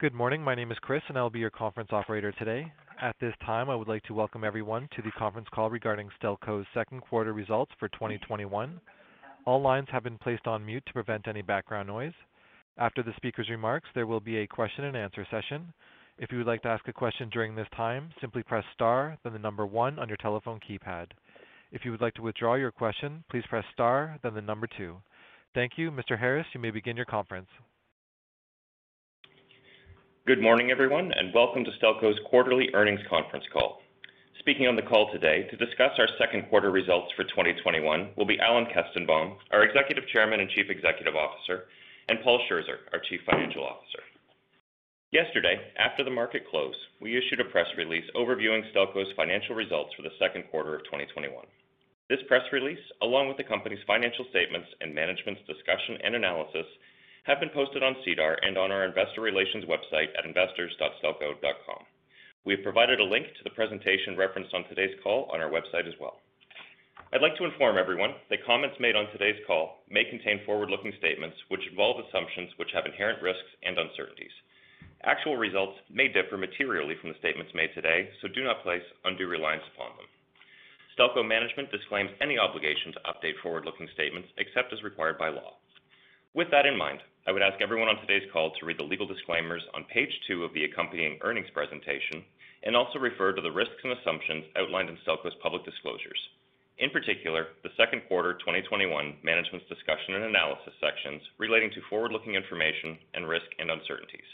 Good morning. My name is Chris, and I will be your conference operator today. At this time, I would like to welcome everyone to the conference call regarding Stelco's second quarter results for 2021. All lines have been placed on mute to prevent any background noise. After the speaker's remarks, there will be a question and answer session. If you would like to ask a question during this time, simply press star, then the number one on your telephone keypad. If you would like to withdraw your question, please press star, then the number two. Thank you. Mr. Harris, you may begin your conference. Good morning, everyone, and welcome to Stelco's quarterly earnings conference call. Speaking on the call today to discuss our second quarter results for 2021 will be Alan Kestenbaum, our Executive Chairman and Chief Executive Officer, and Paul Scherzer, our Chief Financial Officer. Yesterday, after the market closed, we issued a press release overviewing Stelco's financial results for the second quarter of 2021. This press release, along with the company's financial statements and management's discussion and analysis, have been posted on SEDAR and on our investor relations website at investors.stelco.com. We have provided a link to the presentation referenced on today's call on our website as well. I'd like to inform everyone that comments made on today's call may contain forward-looking statements which involve assumptions which have inherent risks and uncertainties. Actual results may differ materially from the statements made today, so do not place undue reliance upon them. Stelco management disclaims any obligation to update forward-looking statements except as required by law. With that in mind, I would ask everyone on today's call to read the legal disclaimers on page two of the accompanying earnings presentation and also refer to the risks and assumptions outlined in Stelco's public disclosures. In particular, the second quarter 2021 management's discussion and analysis sections relating to forward-looking information and risk and uncertainties,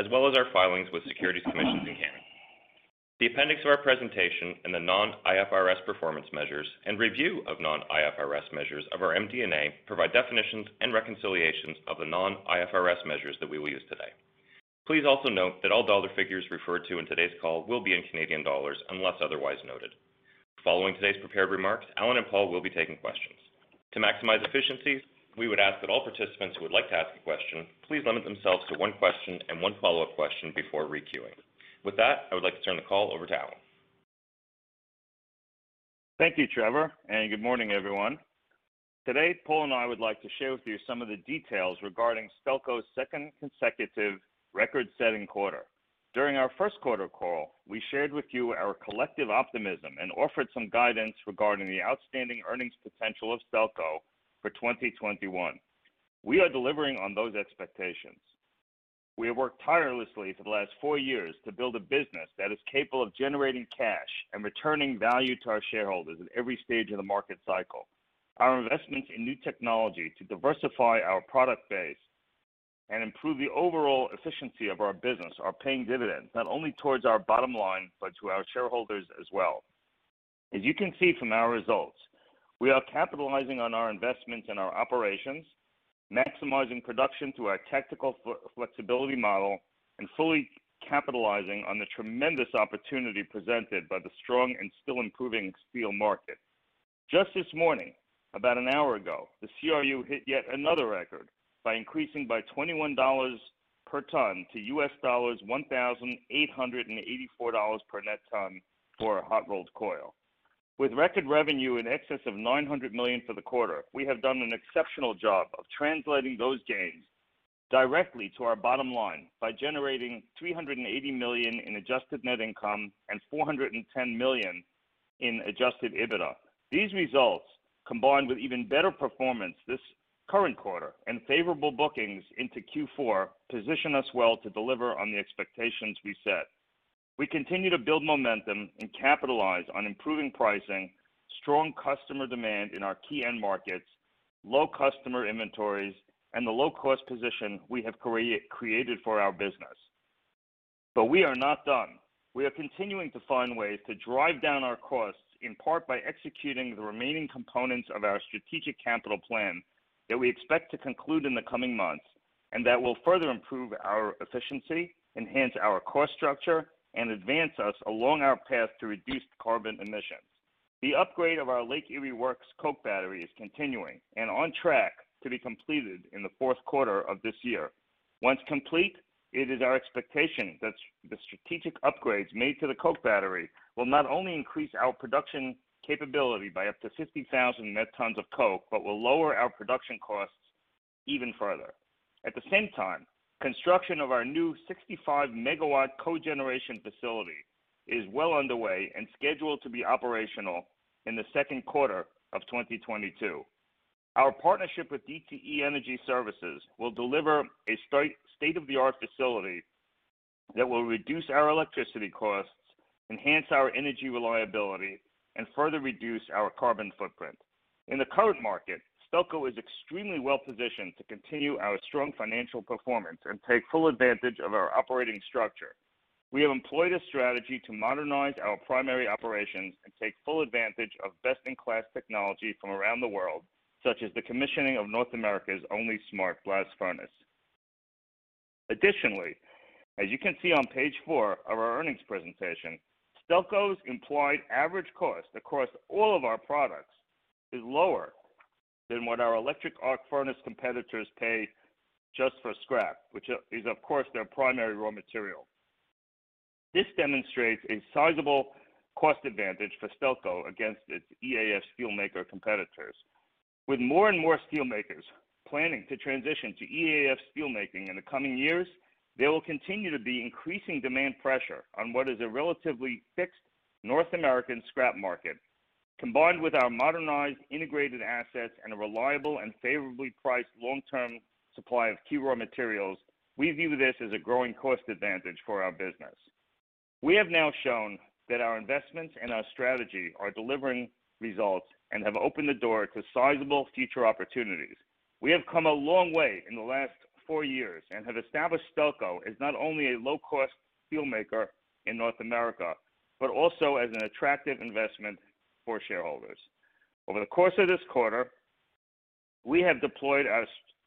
as well as our filings with securities commissions in Canada. The appendix of our presentation and the non-IFRS performance measures and review of non-IFRS measures of our MD&A provide definitions and reconciliations of the non-IFRS measures that we will use today. Please also note that all dollar figures referred to in today's call will be in Canadian dollars unless otherwise noted. Following today's prepared remarks, Alan and Paul will be taking questions. To maximize efficiencies, we would ask that all participants who would like to ask a question please limit themselves to one question and one follow-up question before re-queuing. With that, I would like to turn the call over to Alan. Thank you, Trevor, and good morning, everyone. Today, Paul and I would like to share with you some of the details regarding Stelco's second consecutive record-setting quarter. During our first quarter call, we shared with you our collective optimism and offered some guidance regarding the outstanding earnings potential of Stelco for 2021. We are delivering on those expectations. We have worked tirelessly for the last four years to build a business that is capable of generating cash and returning value to our shareholders at every stage of the market cycle. Our investments in new technology to diversify our product base and improve the overall efficiency of our business are paying dividends, not only towards our bottom line, but to our shareholders as well. As you can see from our results, we are capitalizing on our investments in our operations, maximizing production through our tactical flexibility model, and fully capitalizing on the tremendous opportunity presented by the strong and still improving steel market. Just this morning, about an hour ago, the CRU hit yet another record by increasing by $21 per ton to $1,884 per net ton for hot rolled coil. With record revenue in excess of 900 million for the quarter, we have done an exceptional job of translating those gains directly to our bottom line by generating 380 million in adjusted net income and 410 million in adjusted EBITDA. These results, combined with even better performance this current quarter and favorable bookings into Q4, position us well to deliver on the expectations we set. We continue to build momentum and capitalize on improving pricing, strong customer demand in our key end markets, low customer inventories, and the low-cost position we have created for our business. But We are not done. We are continuing to find ways to drive down our costs, in part by executing the remaining components of our strategic capital plan that we expect to conclude in the coming months, and that will further improve our efficiency, enhance our cost structure, and advance us along our path to reduced carbon emissions. The upgrade of our Lake Erie Works coke battery is continuing and on track to be completed in the fourth quarter of this year. Once complete, it is our expectation that the strategic upgrades made to the coke battery will not only increase our production capability by up to 50,000 net tons of coke, but will lower our production costs even further. At the same time, construction of our new 65 MW cogeneration facility is well underway and scheduled to be operational in the second quarter of 2022. Our partnership with DTE Energy Services will deliver a state-of-the-art facility that will reduce our electricity costs, enhance our energy reliability, and further reduce our carbon footprint. In the current market, Stelco is extremely well-positioned to continue our strong financial performance and take full advantage of our operating structure. We have employed a strategy to modernize our primary operations and take full advantage of best-in-class technology from around the world, such as the commissioning of North America's only smart blast furnace. Additionally, as you can see on page four of our earnings presentation, Stelco's implied average cost across all of our products is lower than what our electric arc furnace competitors pay just for scrap, which is, of course, their primary raw material. This demonstrates a sizable cost advantage for Stelco against its EAF steelmaker competitors. With more and more steelmakers planning to transition to EAF steelmaking in the coming years, there will continue to be increasing demand pressure on what is a relatively fixed North American scrap market. Combined with our modernized integrated assets and a reliable and favorably priced long-term supply of key raw materials, we view this as a growing cost advantage for our business. We have now shown that our investments and our strategy are delivering results and have opened the door to sizable future opportunities. We have come a long way in the last four years and have established Stelco as not only a low-cost steelmaker in North America, but also as an attractive investment for shareholders. Over the course of this quarter, we have deployed our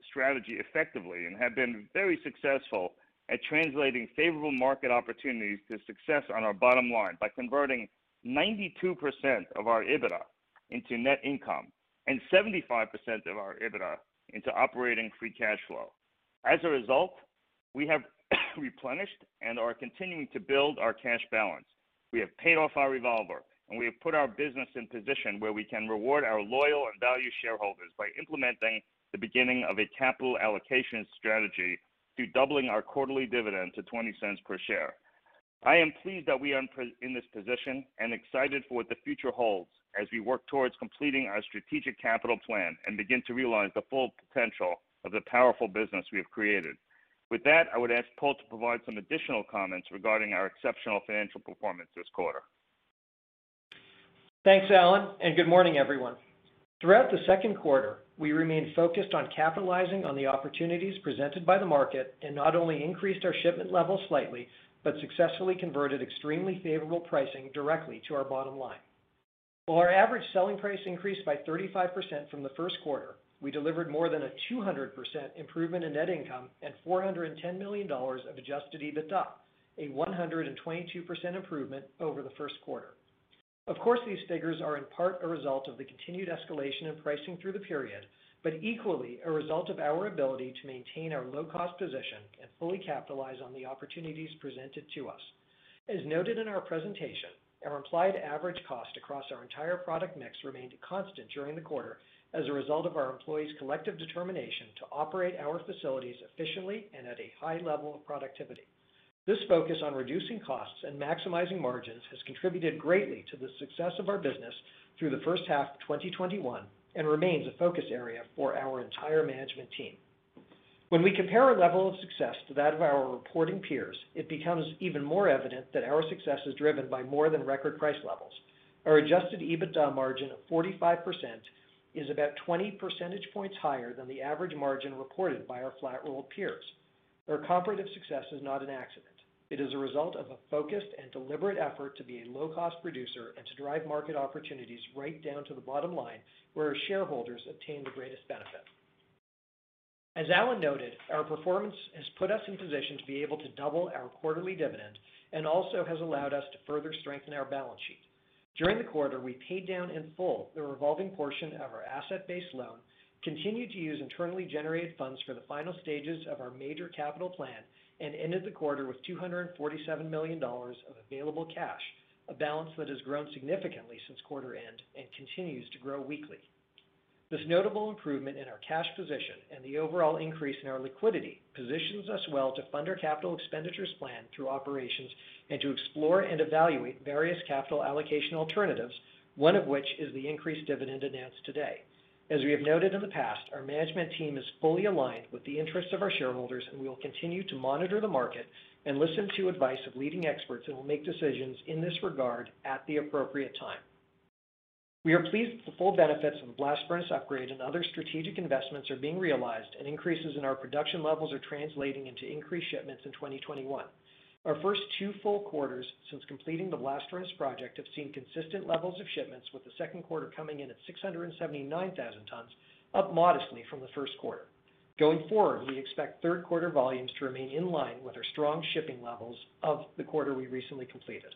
strategy effectively and have been very successful at translating favorable market opportunities to success on our bottom line by converting 92% of our EBITDA into net income and 75% of our EBITDA into operating free cash flow. As a result, we have replenished and are continuing to build our cash balance. We have paid off our revolver, and we have put our business in position where we can reward our loyal and valued shareholders by implementing the beginning of a capital allocation strategy to doubling our quarterly dividend to $0.20 per share. I am pleased that we are in this position and excited for what the future holds as we work towards completing our strategic capital plan and begin to realize the full potential of the powerful business we have created. With that, I would ask Paul to provide some additional comments regarding our exceptional financial performance this quarter. Thanks, Alan, and good morning, everyone. Throughout the second quarter, we remained focused on capitalizing on the opportunities presented by the market and not only increased our shipment levels slightly, but successfully converted extremely favorable pricing directly to our bottom line. While our average selling price increased by 35% from the first quarter, we delivered more than a 200% improvement in net income and 410 million dollars of adjusted EBITDA, a 122% improvement over the first quarter. Of course, these figures are in part a result of the continued escalation in pricing through the period, but equally a result of our ability to maintain our low-cost position and fully capitalize on the opportunities presented to us. As noted in our presentation, our implied average cost across our entire product mix remained constant during the quarter as a result of our employees' collective determination to operate our facilities efficiently and at a high level of productivity. This focus on reducing costs and maximizing margins has contributed greatly to the success of our business through the first half of 2021 and remains a focus area for our entire management team. When we compare our level of success to that of our reporting peers, it becomes even more evident that our success is driven by more than record price levels. Our adjusted EBITDA margin of 45% is about 20 percentage points higher than the average margin reported by our flat-rolled peers. Our comparative success is not an accident. It is a result of a focused and deliberate effort to be a low-cost producer and to drive market opportunities right down to the bottom line, where our shareholders obtain the greatest benefit. As Alan noted, our performance has put us in position to be able to double our quarterly dividend and also has allowed us to further strengthen our balance sheet. During the quarter, we paid down in full the revolving portion of our asset-based loan, continued to use internally generated funds for the final stages of our major capital plan, and ended the quarter with $247 million of available cash, a balance that has grown significantly since quarter end and continues to grow weekly. This notable improvement in our cash position and the overall increase in our liquidity positions us well to fund our capital expenditures plan through operations and to explore and evaluate various capital allocation alternatives, one of which is the increased dividend announced today. As we have noted in the past, our management team is fully aligned with the interests of our shareholders, and we will continue to monitor the market and listen to advice of leading experts and will make decisions in this regard at the appropriate time. We are pleased that the full benefits of the blast furnace upgrade and other strategic investments are being realized, and increases in our production levels are translating into increased shipments in 2021. Our first two full quarters since completing the blast furnace project have seen consistent levels of shipments, with the second quarter coming in at 679,000 tons, up modestly from the first quarter. Going forward, we expect third quarter volumes to remain in line with our strong shipping levels of the quarter we recently completed.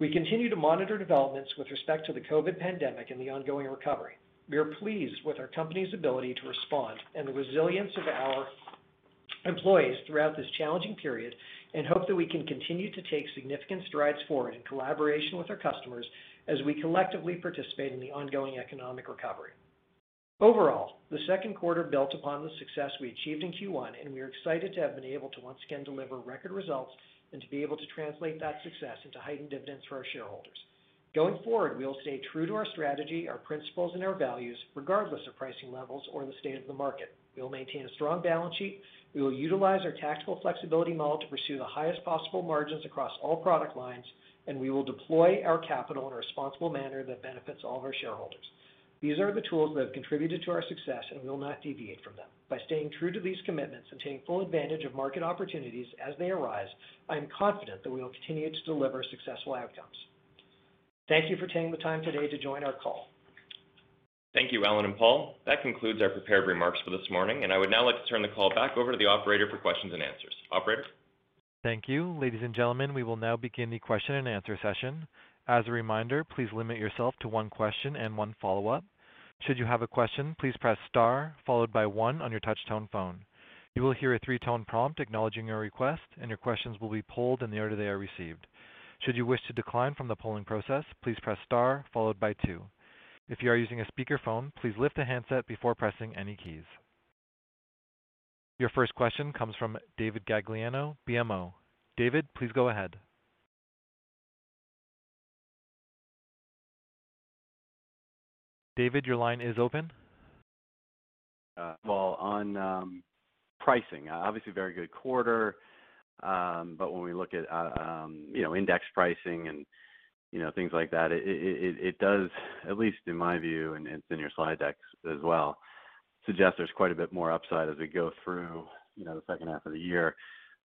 We continue to monitor developments with respect to the COVID pandemic and the ongoing recovery. We are pleased with our company's ability to respond and the resilience of our employees throughout this challenging period and hope that we can continue to take significant strides forward in collaboration with our customers as we collectively participate in the ongoing economic recovery. Overall, the second quarter built upon the success we achieved in Q1, and we are excited to have been able to once again deliver record results and to be able to translate that success into heightened dividends for our shareholders. Going forward, we will stay true to our strategy, our principles, and our values, regardless of pricing levels or the state of the market. We will maintain a strong balance sheet. We will utilize our tactical flexibility model to pursue the highest possible margins across all product lines, and we will deploy our capital in a responsible manner that benefits all of our shareholders. These are the tools that have contributed to our success, and we will not deviate from them. By staying true to these commitments and taking full advantage of market opportunities as they arise, I am confident that we will continue to deliver successful outcomes. Thank you for taking the time today to join our call. Thank you, Alan and Paul. That concludes our prepared remarks for this morning, and I would now like to turn the call back over to the operator for questions and answers. Operator? Thank you. Ladies and gentlemen, we will now begin the question and answer session. As a reminder, please limit yourself to one question and one follow-up. Should you have a question, please press star followed by one on your touch-tone phone. You will hear a three-tone prompt acknowledging your request, and your questions will be polled in the order they are received. Should you wish to decline from the polling process, please press star followed by two. If you are using a speakerphone, please lift the handset before pressing any keys. Your first question comes from David Gagliano, BMO. David, please go ahead. David, your line is open. Uh, well, on um, pricing, obviously very good quarter. Um, but when we look at uh, um, you know, index pricing and you know, things like that, it it does, at least in my view, and it's in your slide decks as well, suggest there's quite a bit more upside as we go through you know, the second half of the year.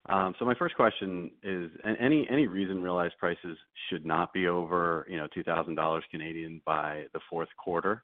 Um, so my first question is, any any reason realized prices should not be over you know, two thousand dollars Canadian by the fourth quarter?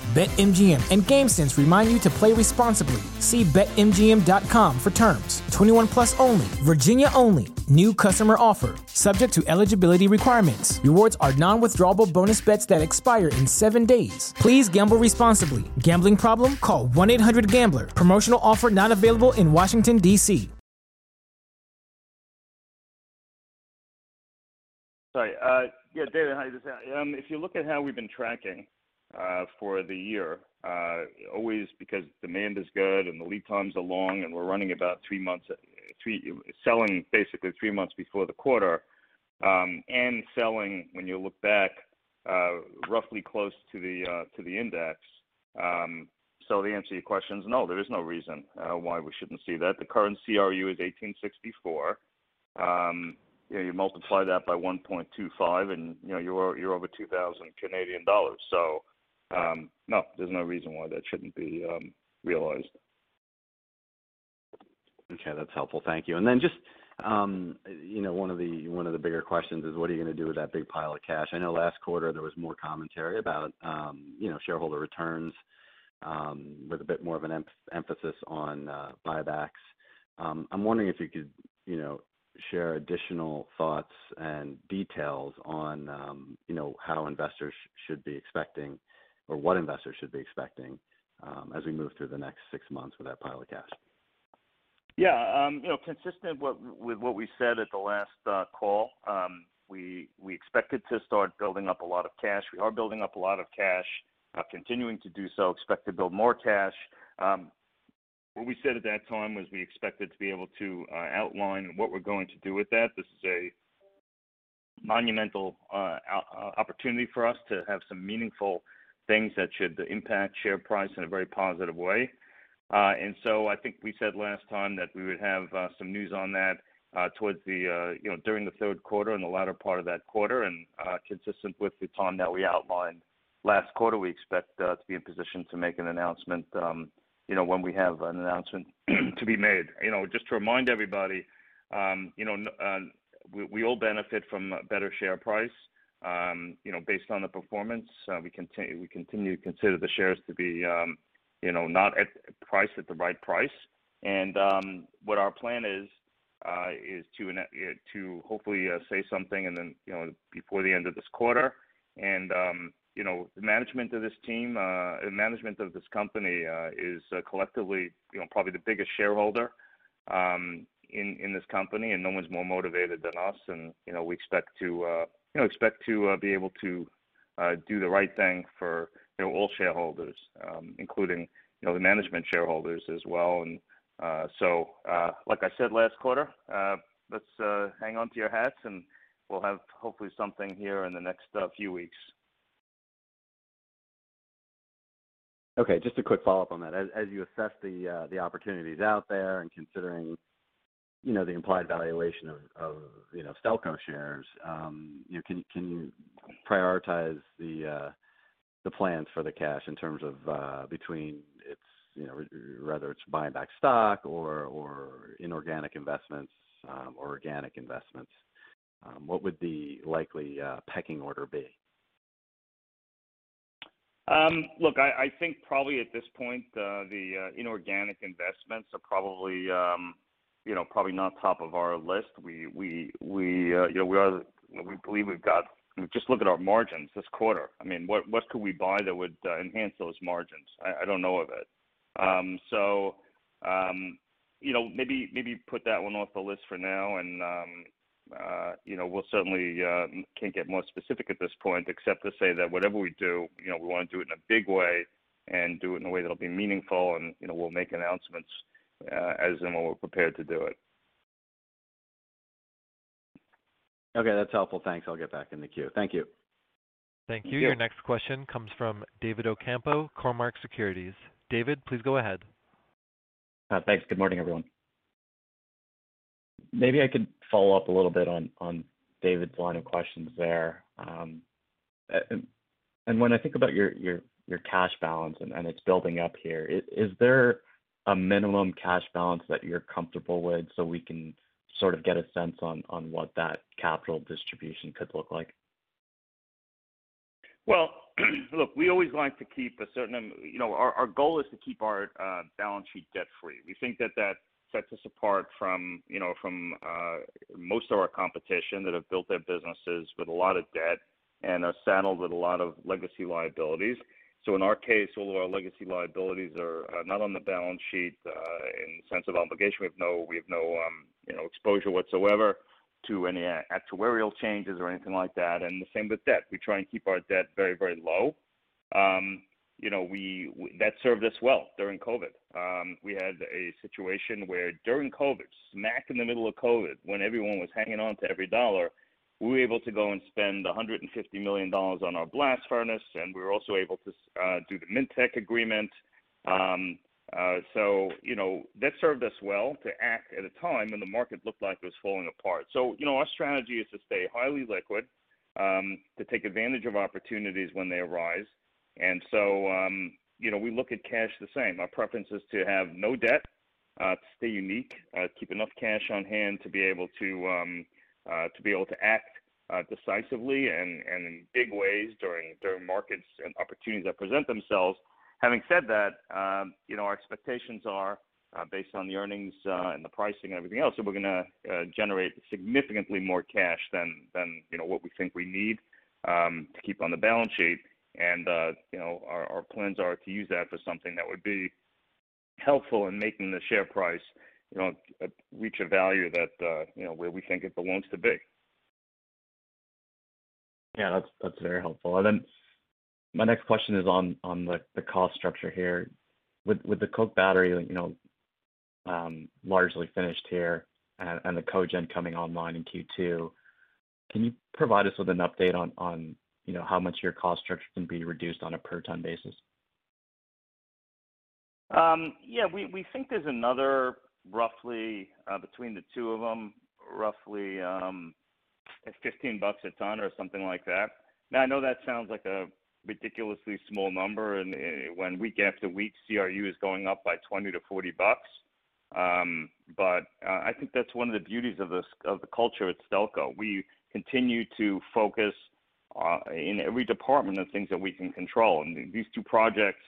BetMGM and GameSense remind you to play responsibly. See BetMGM.com for terms. 21 plus only, Virginia only. New customer offer. Subject to eligibility requirements. Rewards are non withdrawable bonus bets that expire in seven days. Please gamble responsibly. Gambling problem? Call 1 800 Gambler. Promotional offer not available in Washington, D.C. Sorry. Uh, yeah, David, hi. Um, if you look at how we've been tracking Uh, for the year, uh, always because demand is good and the lead times are long, and we're running about three months, selling basically three months before the quarter, um, and selling, when you look back, uh, roughly close to the index. Um, so the answer to your question is no, there is no reason why we shouldn't see that. The current CRU is 1,864. Um, you know, you multiply that by 1.25 and, you know, you're over 2,000 Canadian dollars. Um, no, there's no reason why that shouldn't be um, realized. Okay, that's helpful. Thank you. And then just, um, you know, one of the one of the bigger questions is what are you gonna do with that big pile of cash? I know last quarter there was more commentary about, you know, shareholder returns, with a bit more of an emphasis on uh, buybacks. I'm wondering if you could, you know, share additional thoughts and details on, you know, how investors should be expecting or what investors should be expecting, um, as we move through the next six months with that pile of cash. Yeah. Um, you know, consistent with what we said at the last uh, call, um, we expected to start building up a lot of cash. We are building up a lot of cash, uh, continuing to do so, expect to build more cash. What we said at that time was we expected to be able to uh, outline what we're going to do with that. This is a monumental opportunity for us to have some meaningful things that should impact share price in a very positive way. Uh, and so I think we said last time that we would have uh, some news on that uh, towards the you know, during the third quarter and the latter part of that quarter. And consistent with the time that we outlined last quarter, we expect to be in position to make an announcement, um, you know, when we have an announcement to be made. You know, just to remind everybody, um, you know, we all benefit from a better share price. You know, based on the performance, we continue to consider the shares to be, you know, not at priced at the right price. And um what our plan is uh is to to hopefully say something and then, you know, before the end of this quarter. And um, you know, the management of this team, uh the management of this company, is collectively, you know, probably the biggest shareholder um in this company, and no one's more motivated than us. And you know, we expect to Uh, be able to uh, do the right thing for, you know, all shareholders, um, including, you know, the management shareholders as well. And uh, so, like I said last quarter, let's hang on to your hats, and we'll have hopefully something here in the next few weeks. Okay, just a quick follow-up on that. As you assess the the opportunities out there and considering, you know, the implied valuation of of you know, Stelco shares, um, you know, can you prioritize the uh the plans for the cash in terms of uh, between its, you know, whether it's buying back stock or or inorganic investments um, or organic investments? Um, what would the likely uh, pecking order be? Look, I think probably at this point, uh, the inorganic investments are probably, you know, probably not top of our list. We we we uh, you know we are we believe we've got. Just look at our margins this quarter. I mean, what what could we buy that would uh, enhance those margins? I don't know of it. Um, so, um, you know, maybe maybe put that one off the list for now and, um, uh, you know, we'll certainly can't get more specific at this point except to say that whatever we do, you know, we wanna do it in a big way and do it in a way that'll be meaningful and, you know, we'll make announcements as and when we're prepared to do it. Okay, that's helpful. Thanks. I'll get back in the queue. Thank you. Thank you. Thank you. Your next question comes from David Ocampo, Cormark Securities. David, please go ahead. Thanks. Good morning, everyone. Maybe I could follow up a little bit on David's line of questions there. Um and when I think about your cash balance and it's building up here, is there a minimum cash balance that you're comfortable with so we can sort of get a sense on what that capital distribution could look like? Well, look, we always like to keep a certain. You know, our goal is to keep our uh, balance sheet debt-free. We think that that sets us apart from, you know, from uh, most of our competition that have built their businesses with a lot of debt and are saddled with a lot of legacy liabilities. So in our case, all of our legacy liabilities are uh, not on the balance sheet uh, in the sense of obligation. We have no, um, you know, exposure whatsoever to any actuarial changes or anything like that, and the same with debt. We try and keep our debt very, very low. Um, you know, we, we that served us well during COVID. Um, we had a situation where during COVID, smack in the middle of COVID, when everyone was hanging on to every dollar, we were able to go and spend 150 million dollars on our blast furnace, and we were also able to uh, do the Mintech agreement. Um, uh, so you know that served us well to act at a time when the market looked like it was falling apart. So you know our strategy is to stay highly liquid, um, to take advantage of opportunities when they arise, and so, um, you know, we look at cash the same. Our preference is to have no debt, uh, to stay unique, uh, keep enough cash on hand to be able to um, uh, to be able to act uh, decisively and, and in big ways during during markets and opportunities that present themselves. Having said that, um, you know, our expectations are uh, based on the earnings uh, and the pricing and everything else, that we're going to uh, generate significantly more cash than than you know what we think we need um, to keep on the balance sheet and uh, you know our, our plans are to use that for something that would be helpful in making the share price you know reach a value that uh, you know where we think it belongs to be. Yeah, that's very helpful. And then my next question is on the, cost structure here. With the coke battery, you know, um, largely finished here, and, the cogen coming online in Q2, can you provide us with an update on you know, how much your cost structure can be reduced on a per ton basis? Um, yeah, we, think there's another roughly uh, between the two of them, roughly um, 15 bucks a ton or something like that. Now I know that sounds like a ridiculously small number, and uh, when week after week CRU is going up by 20 to 40 bucks. Um, but uh, I think that's one of the beauties of this of the culture at Stelco. We continue to focus uh, in every department on things that we can control. And these two projects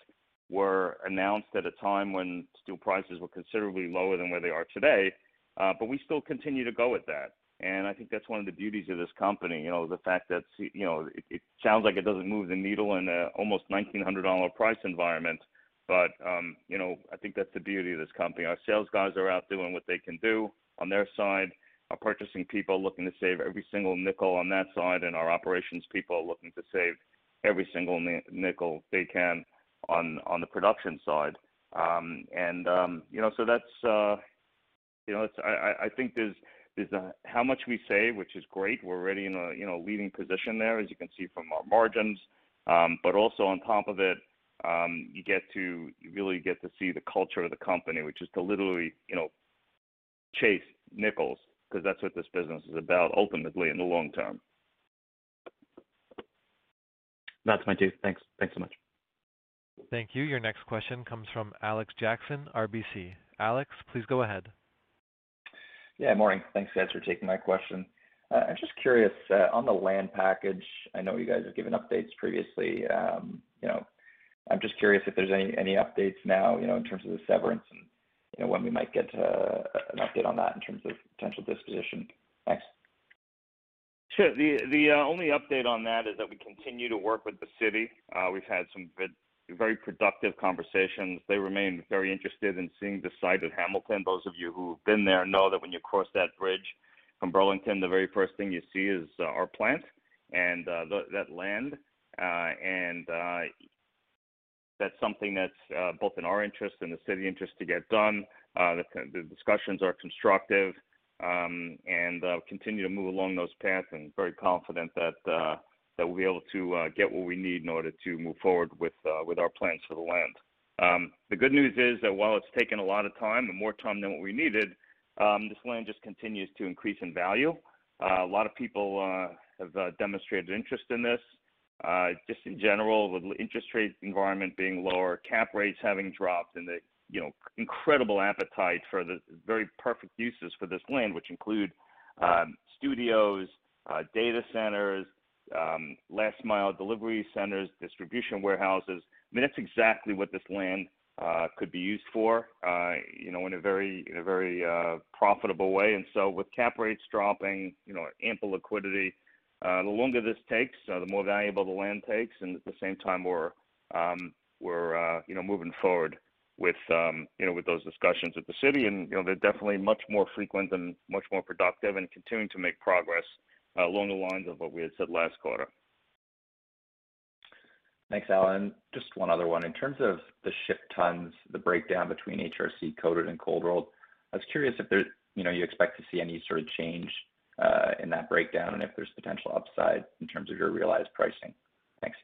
were announced at a time when steel prices were considerably lower than where they are today, uh, but we still continue to go with that. And I think that's one of the beauties of this company. You know, the fact that you know it, it sounds like it doesn't move the needle in a almost $1,900 price environment, but um, you know I think that's the beauty of this company. Our sales guys are out doing what they can do on their side our purchasing people are looking to save every single nickel on that side, and our operations people are looking to save every single nickel they can on on the production side. Um, and um, you know, so that's uh, you know, it's, I, I think there's there's a, how much we save, which is great. We're already in a you know leading position there, as you can see from our margins. Um, but also on top of it, um, you get to you really get to see the culture of the company, which is to literally you know chase nickels because that's what this business is about ultimately in the long term. That's my two. Thanks. Thanks so much. Thank you. Your next question comes from Alex Jackson, RBC. Alex, please go ahead. Yeah, morning. Thanks, guys, for taking my question. Uh, I'm just curious, uh, on the land package, I know you guys have given updates previously. Um, you know, I'm just curious if there's any updates now, you know, in terms of the severance and you know, when we might get uh, an update on that in terms of potential disposition. Thanks. Sure. The only update on that is that we continue to work with the city. We've had some very productive conversations. They remain very interested in seeing the site of Hamilton. Those of you who've been there know that when you cross that bridge from Burlington, the very first thing you see is uh, our plant and uh, the, that land. Uh, and uh, that's something that's uh, both in our interest and the city interest to get done. Uh, the, the, discussions are constructive um, and continue to move along those paths and very confident that that we'll be able to uh, get what we need in order to move forward with uh, with our plans for the land. Um, the good news is that while it's taken a lot of time and more time than what we needed, um, this land just continues to increase in value. a lot of people have demonstrated interest in this. Uh, just in general, with interest rate environment being lower, cap rates having dropped, and the you know incredible appetite for the very perfect uses for this land, which include um, studios, uh, data centers, um, last mile delivery centers, distribution warehouses. I mean, that's exactly what this land uh, could be used for, uh, you know, in a very in a very uh, profitable way. And so, with cap rates dropping, you know, ample liquidity, uh, the longer this takes, uh, the more valuable the land takes, and at the same time, we're um, we're uh, you know moving forward with um, you know with those discussions with the city, and you know they're definitely much more frequent and much more productive, and continuing to make progress Uh, along the lines of what we had said last quarter. Thanks, Alan. Just one other one. In terms of the shipped tons, the breakdown between HRC coated and cold rolled, I was curious if there, you know, you expect to see any sort of change uh, in that breakdown and if there's potential upside in terms of your realized pricing. Thanks.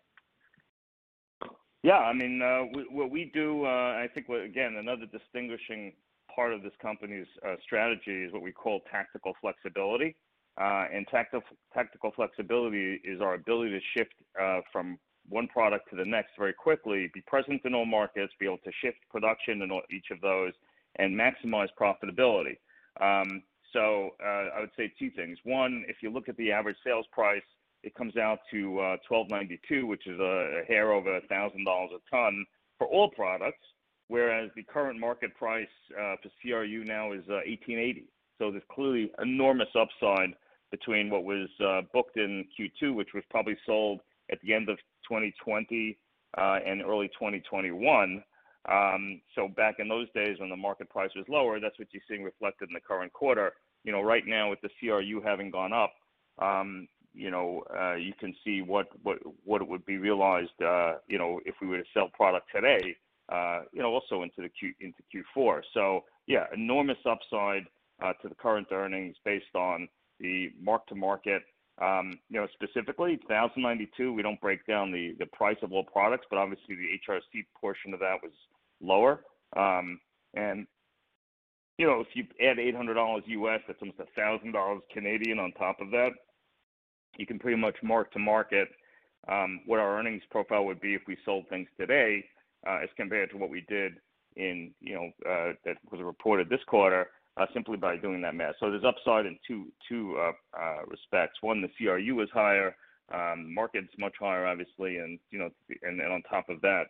Yeah, I mean, uh, what we do, I think what, again, another distinguishing part of this company's strategy is what we call tactical flexibility. Uh, and tactical flexibility is our ability to shift uh, from one product to the next very quickly, be present in all markets, be able to shift production in each of those, and maximize profitability. Um, so uh, I would say two things. One, if you look at the average sales price, it comes out to 1,292, which is a hair over $1,000 a ton for all products, whereas the current market price for CRU now is $1,880. There's clearly enormous upside between what was uh, booked in Q2, which was probably sold at the end of 2020 uh, and early 2021. Um, back in those days when the market price was lower, that's what you're seeing reflected in the current quarter. You know, right now with the CRU having gone up, um, you know, uh, you can see what it would be realized, you know, if we were to sell product today, you know, also into the Q4. Yeah, enormous upside to the current earnings based on the mark-to-market. Um, you know, specifically 1,092, we don't break down the the price of all products, but obviously the HRC portion of that was lower. Um, and, you know, if you add $800, US, that's almost 1,000 Canadian dollars on top of that. You can pretty much mark-to-market um, what our earnings profile would be if we sold things today, uh, as compared to what we did in, you know, uh, that was reported this quarter, Uh, simply by doing that math. So there's upside in two two uh, uh, respects. One, the CRU is higher, um, market's much higher, obviously, and, you know, and then on top of that,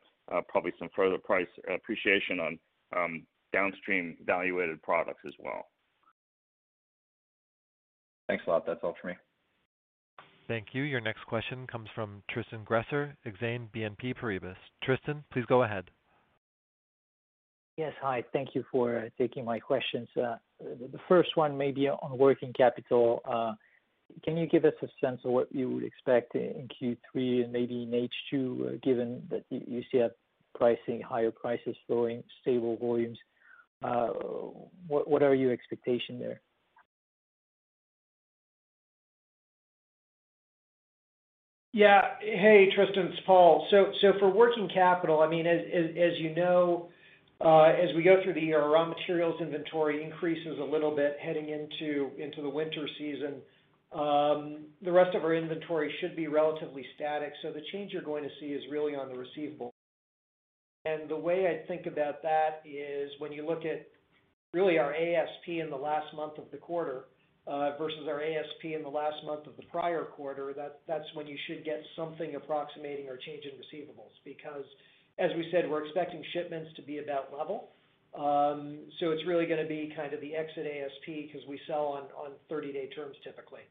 probably some further price appreciation on um, downstream value-added products as well. Thanks a lot. That's all for me. Thank you. Your next question comes from Tristan Gresser, Exane BNP Paribas. Tristan, please go ahead. Yes. Hi. Thank you for uh, taking my questions. Uh, the first one may be on working capital. Uh, can you give us a sense of what you would expect in Q3 and maybe in H2, given that you see a pricing, higher prices flowing, stable volumes? What are your expectation there? Yeah. Hey, Tristan, it's Paul. So, so, for working capital, I mean, as as you know, Uh, as we go through the year, our raw materials inventory increases a little bit heading into into the winter season. Um, the rest of our inventory should be relatively static. So the change you're going to see is really on the receivable. And the way I think about that is when you look at really our ASP in the last month of the quarter uh, versus our ASP in the last month of the prior quarter, that's when you should get something approximating our change in receivables. Because as we said, we're expecting shipments to be about level. Um so it's really gonna be kind of the exit ASP 'cause we sell on 30-day terms typically.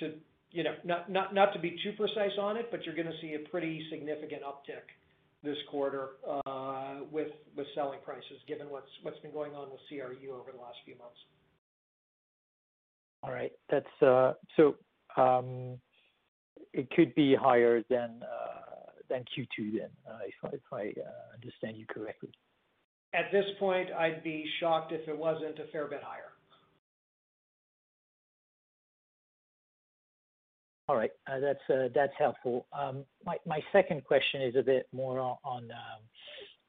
To you know, not not to be too precise on it, but you're gonna see a pretty significant uptick this quarter uh with with selling prices given what's what's been going on with CRU over the last few months. All right. That's so it could be higher than Q2 then, uh, if I uh, understand you correctly. At this point, I'd be shocked if it wasn't a fair bit higher. All right. Uh, that's helpful. Um, my second question is a bit more on um,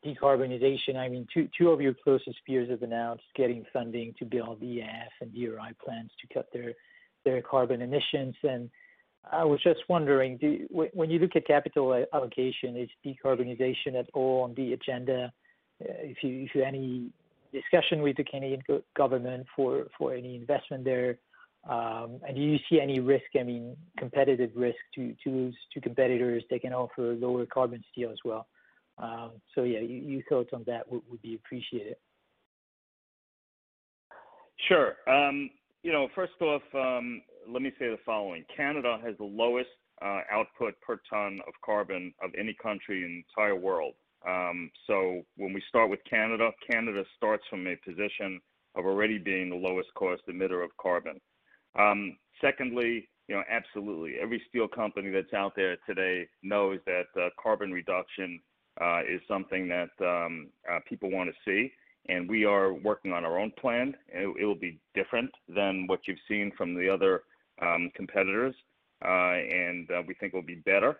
decarbonization. I mean, two of your closest peers have announced getting funding to build EAF and DRI plants to cut their carbon emissions. I was just wondering, when you look at capital allocation, is decarbonization at all on the agenda? If you if you any discussion with the Canadian government for for any investment there? Um, and do you see any risk, I mean, competitive risk to to, to competitors that can offer lower carbon steel as well? Um, so yeah, your thoughts on that would be appreciated. Sure. You know, first off, let me say the following. Canada has the lowest output per ton of carbon of any country in the entire world. Um, so when we start with Canada Canada starts from a position of already being the lowest cost emitter of carbon. Secondly, you know, absolutely. Every steel company that's out there today knows that uh, carbon reduction uh, is something that um, uh, people want to see, and we are working on our own plan. It, it will be different than what you've seen from the other um, competitors, uh, and uh, we think it will be better.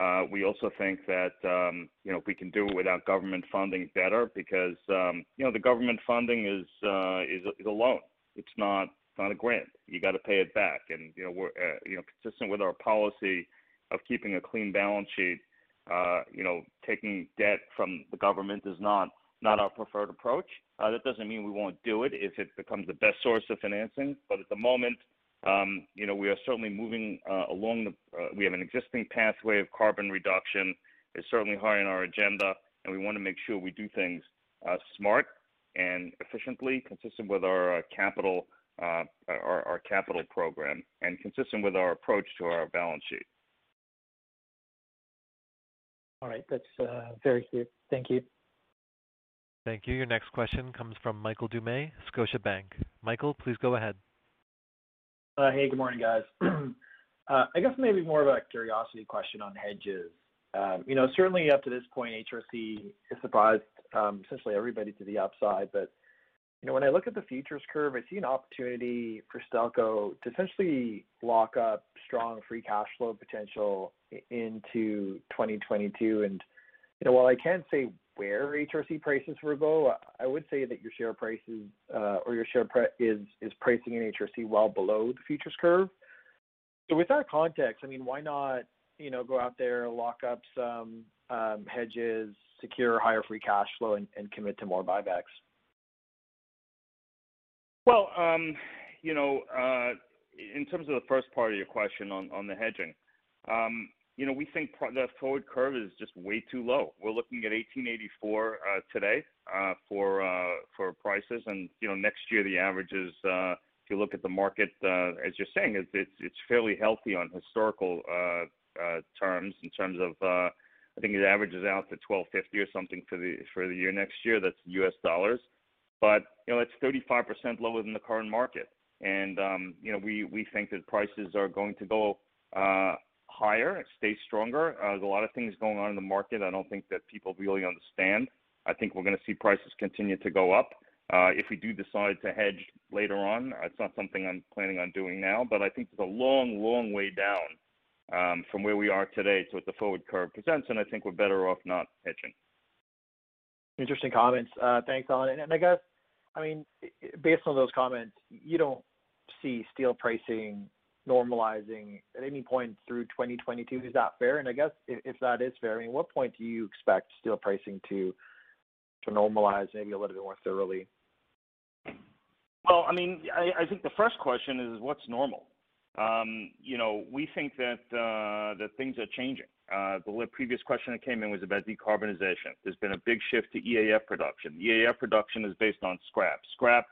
Uh, we also think that um, you know we can do it without government funding, better because um, you know the government funding is uh, is, is a loan. It's not not a grant. You got to pay it back, and you know we're uh, you know consistent with our policy of keeping a clean balance sheet. Uh, you know, taking debt from the government is not not our preferred approach. Uh, that doesn't mean we won't do it if it becomes the best source of financing. But at the moment, um, you know, we are certainly moving uh, along the. Uh, we have an existing pathway of carbon reduction. It's certainly high on our agenda, and we want to make sure we do things uh, smart and efficiently, consistent with our uh, capital uh, our, our capital program, and consistent with our approach to our balance sheet. All right, that's very clear. Thank you. Thank you. Your next question comes from Michael Doumet, Scotiabank. Michael, please go ahead. Uh, hey, good morning, guys. uh, I guess maybe more of a curiosity question on hedges. Um, you know, certainly up to this point, HRC has surprised um, essentially everybody to the upside. But you know, when I look at the futures curve, I see an opportunity for Stelco to essentially lock up strong free cash flow potential into 2022. And you know, while I can't say where HRC prices will go, I would say that your share prices uh, or your share pre- is is pricing in HRC well below the futures curve. So with that context, I mean, why not you know go out there, lock up some um, hedges, secure higher free cash flow, and, and commit to more buybacks? Well, um, you know, uh, in terms of the first part of your question on on the hedging, um, you know, we think the forward curve is just way too low. We're looking at 1884 uh, today uh, for uh, for prices, and you know, next year the average is. Uh, if you look at the market, uh, as you're saying, it's it's, it's fairly healthy on historical uh, uh, terms. In terms of, uh, I think it averages out to 1250 or something for the for the year next year. That's U.S. dollars, but you know, it's 35% lower than the current market, and um, you know, we we think that prices are going to go. Uh, higher, stay stronger. Uh, there's a lot of things going on in the market. I don't think that people really understand. I think we're going to see prices continue to go up. Uh, if we do decide to hedge later on, it's not something I'm planning on doing now, but I think there's a long, long way down um, from where we are today to what the forward curve presents, and I think we're better off not hedging. Interesting comments. Uh, thanks, Alan. And, and I guess, I mean, based on those comments, you don't see steel pricing normalizing at any point through 2022. Is that fair? And I guess if that is fair, I mean, what point do you expect steel pricing to normalize maybe a little bit more thoroughly? Well, I mean, I, I think the first question is what's normal. Um, you know, we think that uh, that things are changing. Uh, the previous question that came in was about decarbonization. There's been a big shift to EAF production. EAF production is based on scrap. Scrap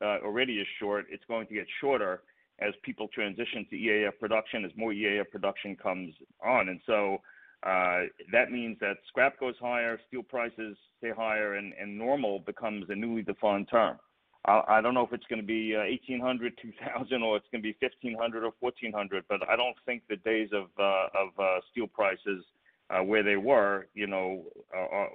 uh, already is short. It's going to get shorter as people transition to EAF production, as more EAF production comes on. And so uh, that means that scrap goes higher, steel prices stay higher, and, and normal becomes a newly defined term. I, I don't know if it's going to be uh, 1800, 2000, or it's going to be 1500 or 1400, but I don't think the days of, uh, of uh, steel prices uh, where they were, you know, are,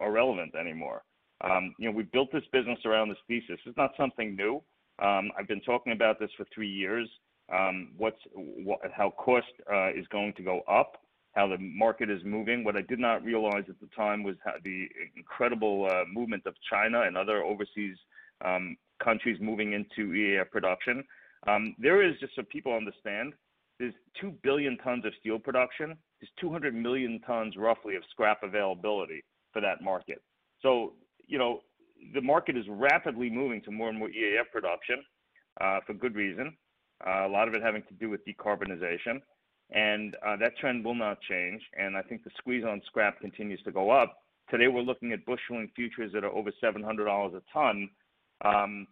are relevant anymore. Um, you know, we built this business around this thesis. It's not something new. Um, I've been talking about this for three years. Um, what's what, how cost uh, is going to go up, how the market is moving. What I did not realize at the time was the incredible uh, movement of China and other overseas um, countries moving into EAF production. Um, there is just so people understand, there's two billion tons of steel production. There's 200 million tons roughly of scrap availability for that market. So you know the market is rapidly moving to more and more EAF production uh, for good reason. Uh, a lot of it having to do with decarbonization, and uh, that trend will not change. And I think the squeeze on scrap continues to go up. Today, we're looking at busheling futures that are over $700 a ton. Um,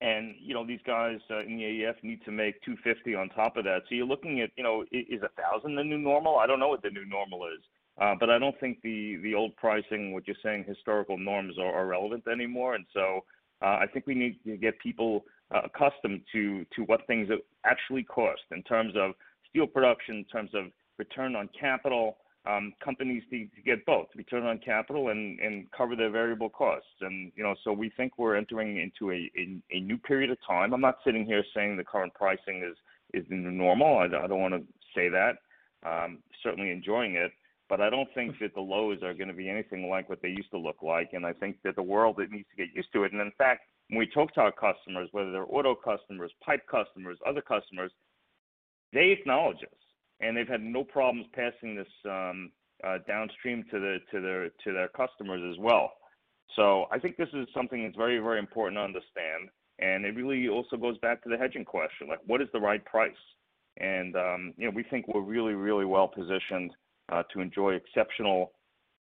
and you know these guys uh, in the EAF need to make 250 on top of that. So you're looking at you know is a thousand the new normal? I don't know what the new normal is. Uh, but I don't think the old pricing, what you're saying, historical norms are, relevant anymore. And so uh, I think we need to get people accustomed to what things actually cost in terms of steel production, in terms of return on capital. Companies need to get both return on capital and cover their variable costs. And you know, so we think we're entering into a new period of time. I'm not sitting here saying the current pricing is the normal. I don't wanna say that. Certainly enjoying it, but I don't think hmm. that the lows are gonna be anything like what they used to look like. And I think that the world it needs to get used to it. And in fact, when we talk to our customers, whether they're auto customers, pipe customers, other customers, they acknowledge this, and they've had no problems passing this um, uh, downstream to their customers as well. So I think this is something that's very, very important to understand, and it really also goes back to the hedging question, like what is the right price? And um, you know, we think we're really, really well positioned Uh, to enjoy exceptional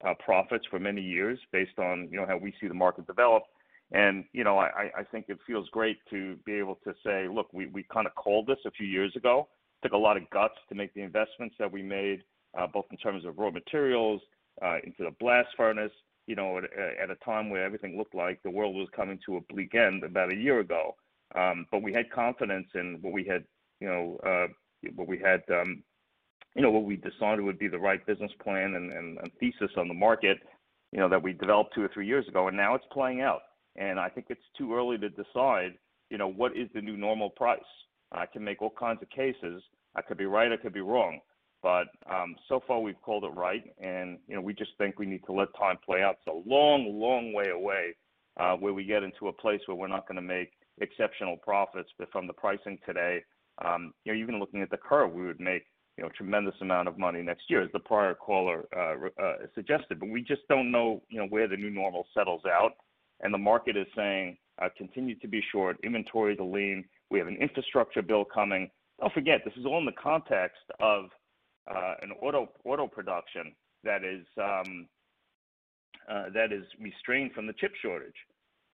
uh, profits for many years based on, you know, how we see the market develop. And, you know, I think it feels great to be able to say, look, we we kind of called this a few years ago. Took a lot of guts to make the investments that we made, uh, both in terms of raw materials, into the blast furnace, you know, at a time where everything looked like the world was coming to a bleak end about a year ago. Um but we had confidence in what we had, you know, um, what we decided would be the right business plan and and, and thesis on the market, you know, that we developed two or three years ago, and now it's playing out. And I think it's too early to decide, you know, what is the new normal price. I can make all kinds of cases. I could be right, I could be wrong. But um, so far we've called it right, and, you know, we just think we need to let time play out. It's a long, long way away, uh, where we get into a place where we're not gonna make exceptional profits But from the pricing today. um, You know, even looking at the curve, we would make, you know, tremendous amount of money next year, as the prior caller uh, uh, suggested. But we just don't know, you know, where the new normal settles out. And the market is saying, uh, continue to be short, inventory to lean. We have an infrastructure bill coming. Don't forget, this is all in the context of an auto auto production that is um, that is restrained from the chip shortage.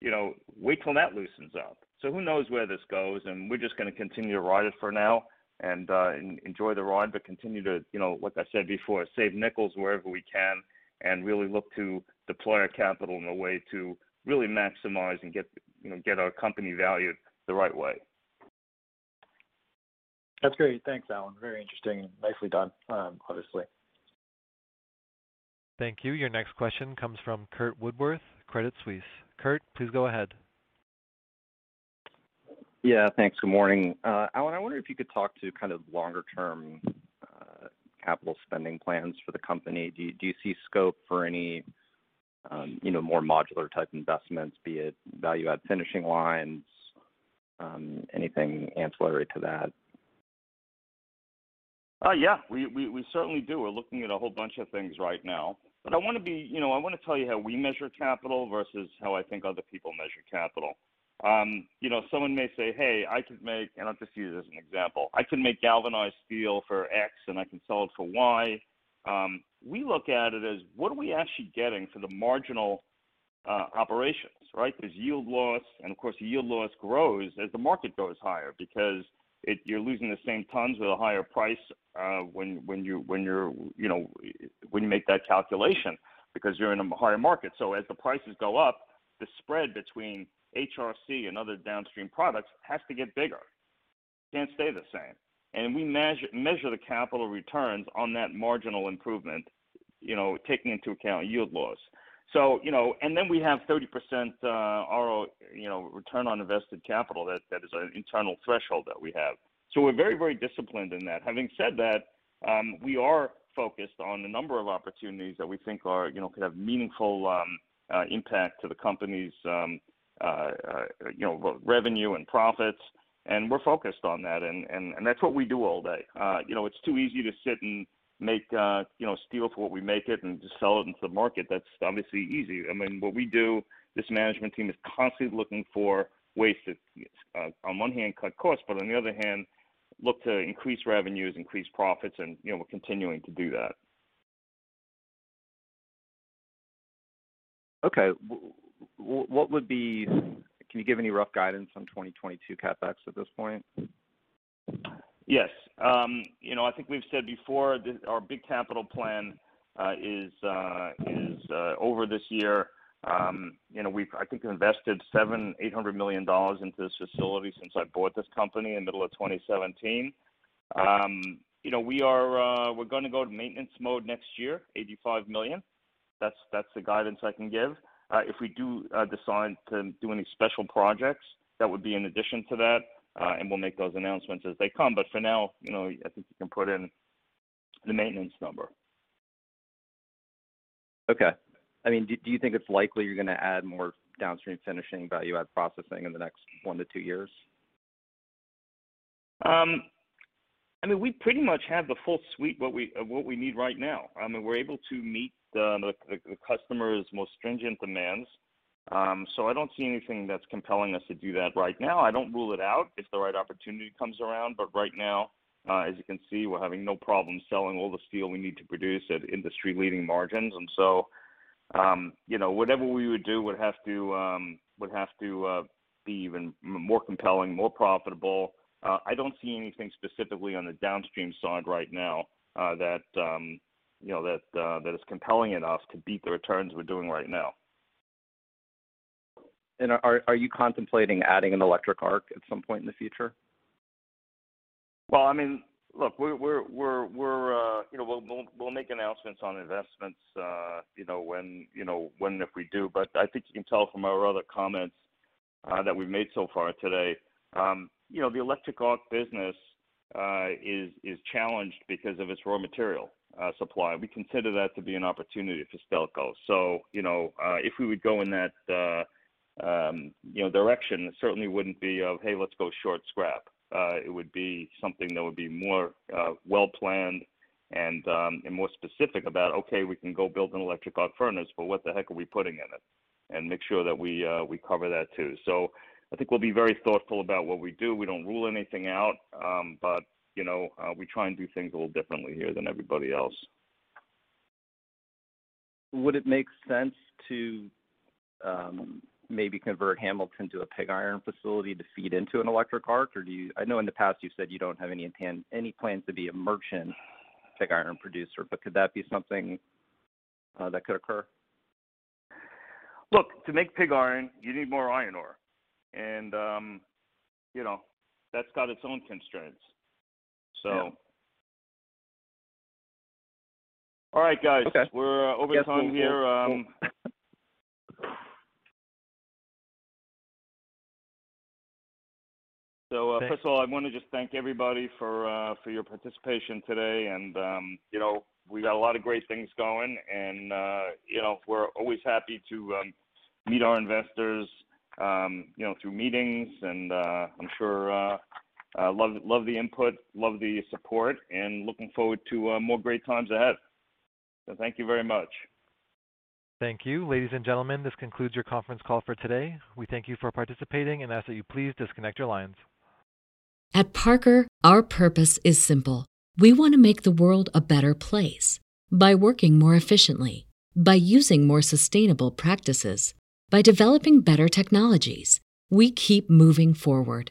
You know, wait till that loosens up. So who knows where this goes, and we're just gonna continue to ride it for now and uh, enjoy the ride, but continue to, you know, like I said before, save nickels wherever we can and really look to deploy our capital in a way to really maximize and get, you know, get our company valued the right way. That's great. Thanks, Alan. Very interesting. Nicely done, um, obviously. Thank you. Your next question comes from Curt Woodworth, Credit Suisse. Curt, please go ahead. Yeah, thanks. Good morning. Uh, Alan, I wonder if you could talk to kind of longer term uh, capital spending plans for the company. Do you see scope for any, um, you know, more modular type investments, be it value add finishing lines, um, anything ancillary to that? Uh, yeah, we certainly do. We're looking at a whole bunch of things right now. But I wanna be, you know, I wanna tell you how we measure capital versus how I think other people measure capital. Um, you know, someone may say, "Hey, I could make," and I'll just use it as an example. "I can make galvanized steel for X, and I can sell it for Y." Um, we look at it as what are we actually getting for the marginal uh, operations, right? There's yield loss, and of course, the yield loss grows as the market goes higher because you're losing the same tons with a higher price, uh, when when you when you're you know, when you make that calculation because you're in a higher market. So as the prices go up, the spread between HRC and other downstream products has to get bigger. Can't stay the same. And we measure measure the capital returns on that marginal improvement, you know, taking into account yield loss. So, you know, and then we have 30% uh, RO, you know, return on invested capital. That That is an internal threshold that we have. So we're very, very disciplined in that. Having said that, um, we are focused on a number of opportunities that we think are, you know, could have meaningful um, uh, impact to the company's, um, Uh, uh, you know, revenue and profits, and we're focused on that. And and, and that's what we do all day. Uh, you know, it's too easy to sit and make, you know, steel for what we make it and just sell it into the market. That's obviously easy. I mean, what we do, this management team is constantly looking for ways to, on one hand, cut costs, but on the other hand, look to increase revenues, increase profits, and, you know, we're continuing to do that. Okay. Can you give any rough guidance on 2022 CapEx at this point? Yes. You know, I think we've said before that our big capital plan is over this year. Um, you know, we've I think invested seven, eight hundred million dollars into this facility since I bought this company in the middle of 2017. Um, you know, we are uh, we're going to go to maintenance mode next year, 85 million. That's that's the guidance I can give. Uh, if we do uh, decide to do any special projects, that would be in addition to that, uh, and we'll make those announcements as they come. But for now, you know, I think you can put in the maintenance number. Okay. I mean, do, do you think it's likely you're going to add more downstream finishing value add processing in the next one to two years? Um, I mean, we pretty much have the full suite what we what we need right now. I mean, we're able to meet the the, the customer's most stringent demands. Um, so I don't see anything that's compelling us to do that right now. I don't rule it out if the right opportunity comes around, but right now, uh, as you can see, we're having no problem selling all the steel we need to produce at industry-leading margins, and so um, you know whatever we would do would have to um, would have to uh, be even more compelling, more profitable. Uh, I don't see anything specifically on the downstream side right now uh, that um, you know that uh, that is compelling enough to beat the returns we're doing right now. And are are you contemplating adding an electric arc at some point in the future? Well, I mean, look, we're we're we're uh, you know we'll, we'll make announcements on investments uh, you know when you know when if we do, but I think you can tell from our other comments that we've made so far today. Um, you know, the electric arc business is is challenged because of its raw material uh, supply. We consider that to be an opportunity for Stelco. So, you know, uh, if we would go in that uh, um, you know direction, it certainly wouldn't be of hey, let's go short scrap. It would be something that would be more well planned and um, and more specific about okay, we can go build an electric arc furnace, but what the heck are we putting in it, and make sure that we we cover that too. So I think we'll be very thoughtful about what we do. We don't rule anything out, um, but you know, uh, we try and do things a little differently here than everybody else. Would it make sense to um, maybe convert Hamilton to a pig iron facility to feed into an electric arc, or do you? I know in the past you said you don't have any intent, any plans to be a merchant pig iron producer, but could that be something uh, that could occur? Look, to make pig iron, you need more iron ore and um, you know that's got its own constraints. So, yeah. all right, guys, okay. we're uh, over time we'll, here. Um, So uh, first of all, I want to just thank everybody for uh, for your participation today, and um, you know we got a lot of great things going, and uh, you know we're always happy to um, meet our investors um, you know, through meetings, and uh, I'm sure uh, uh, love love the input, love the support, and looking forward to uh, more great times ahead. So thank you very much. Thank you. Ladies and gentlemen, this concludes your conference call for today. We thank you for participating and ask that you please disconnect your lines. At Parker, our purpose is simple. We want to make the world a better place by working more efficiently, by using more sustainable practices by developing better technologies, we keep moving forward.